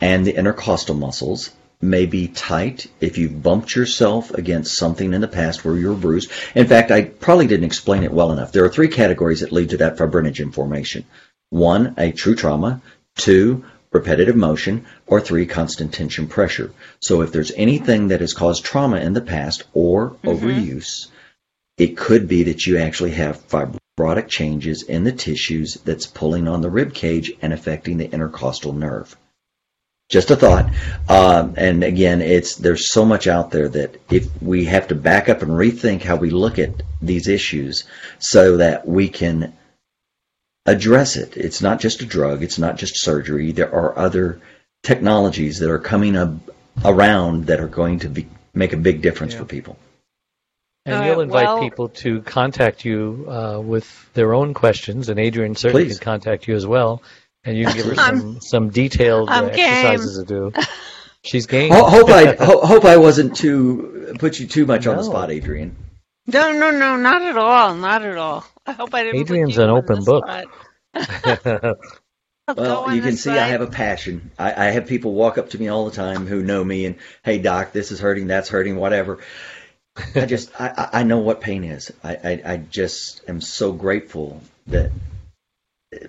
and the intercostal muscles may be tight if you've bumped yourself against something in the past where you were bruised. In fact, I probably didn't explain it well enough. There are three categories that lead to that fibrinogen formation. One, a true trauma. Two, repetitive motion. Or three, constant tension pressure. So if there's anything that has caused trauma in the past or overuse, it could be that you actually have fibrotic changes in the tissues that's pulling on the rib cage and affecting the intercostal nerve. Just a thought. Um, and again, it's there's so much out there that if we have to back up and rethink how we look at these issues, so that we can address it. It's not just a drug. It's not just surgery. There are other technologies that are coming up around that are going to be, make a big difference Yeah. for people. And All you'll invite well- people to contact you uh, with their own questions, and Adrian certainly Please. can contact you as well, and you can give her some some detailed uh, exercises to do. (laughs) She's game. Ho- hope I (laughs) ho- hope I wasn't too put you too much on the spot, Adrian. No, no, no, not at all, not at all. (laughs) I hope I didn't. Adrian's an open book. (laughs) Well, you can the see I have a passion. I, I have people walk up to me all the time who know me and, hey, doc, this is hurting, that's hurting, whatever. I just, I, I I know what pain is. I, I, I just am so grateful that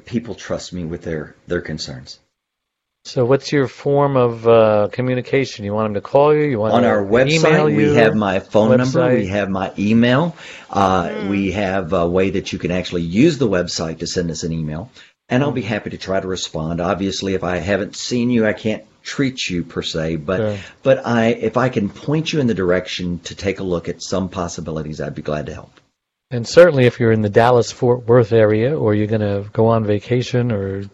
people trust me with their, their concerns. So, what's your form of uh, communication? You want them to call you? You want On to our email website, you? we have my phone number, we have my email, uh, we have a way that you can actually use the website to send us an email, and I'll be happy to try to respond. Obviously, if I haven't seen you, I can't treat you per se, but Sure. but I if I can point you in the direction to take a look at some possibilities, I'd be glad to help. And certainly, if you're in the Dallas Fort Worth area, or you're going to go on vacation, or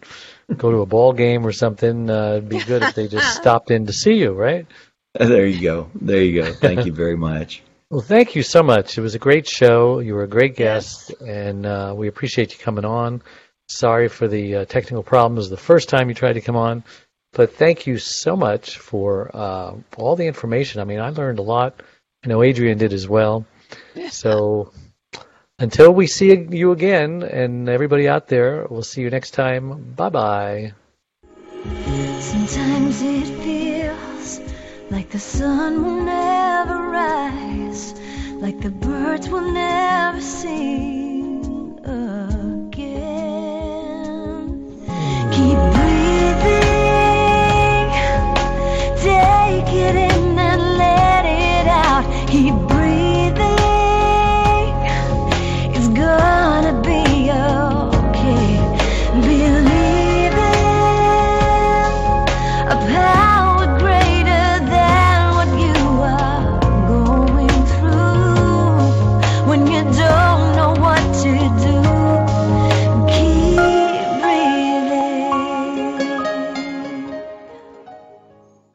go to a ball game or something, uh, it'd be good if they just (laughs) stopped in to see you, right? There you go. There you go. Thank you very much. Well, thank you so much. It was a great show. You were a great guest, and uh, we appreciate you coming on. Sorry for the uh, technical problems the first time you tried to come on, but thank you so much for uh, all the information. I mean, I learned a lot. I know Adrian did as well. So until we see you again, and everybody out there, we'll see you next time. Bye bye. Sometimes it feels like the sun will never rise, like the birds will never sing again. Keep breathing, take it in.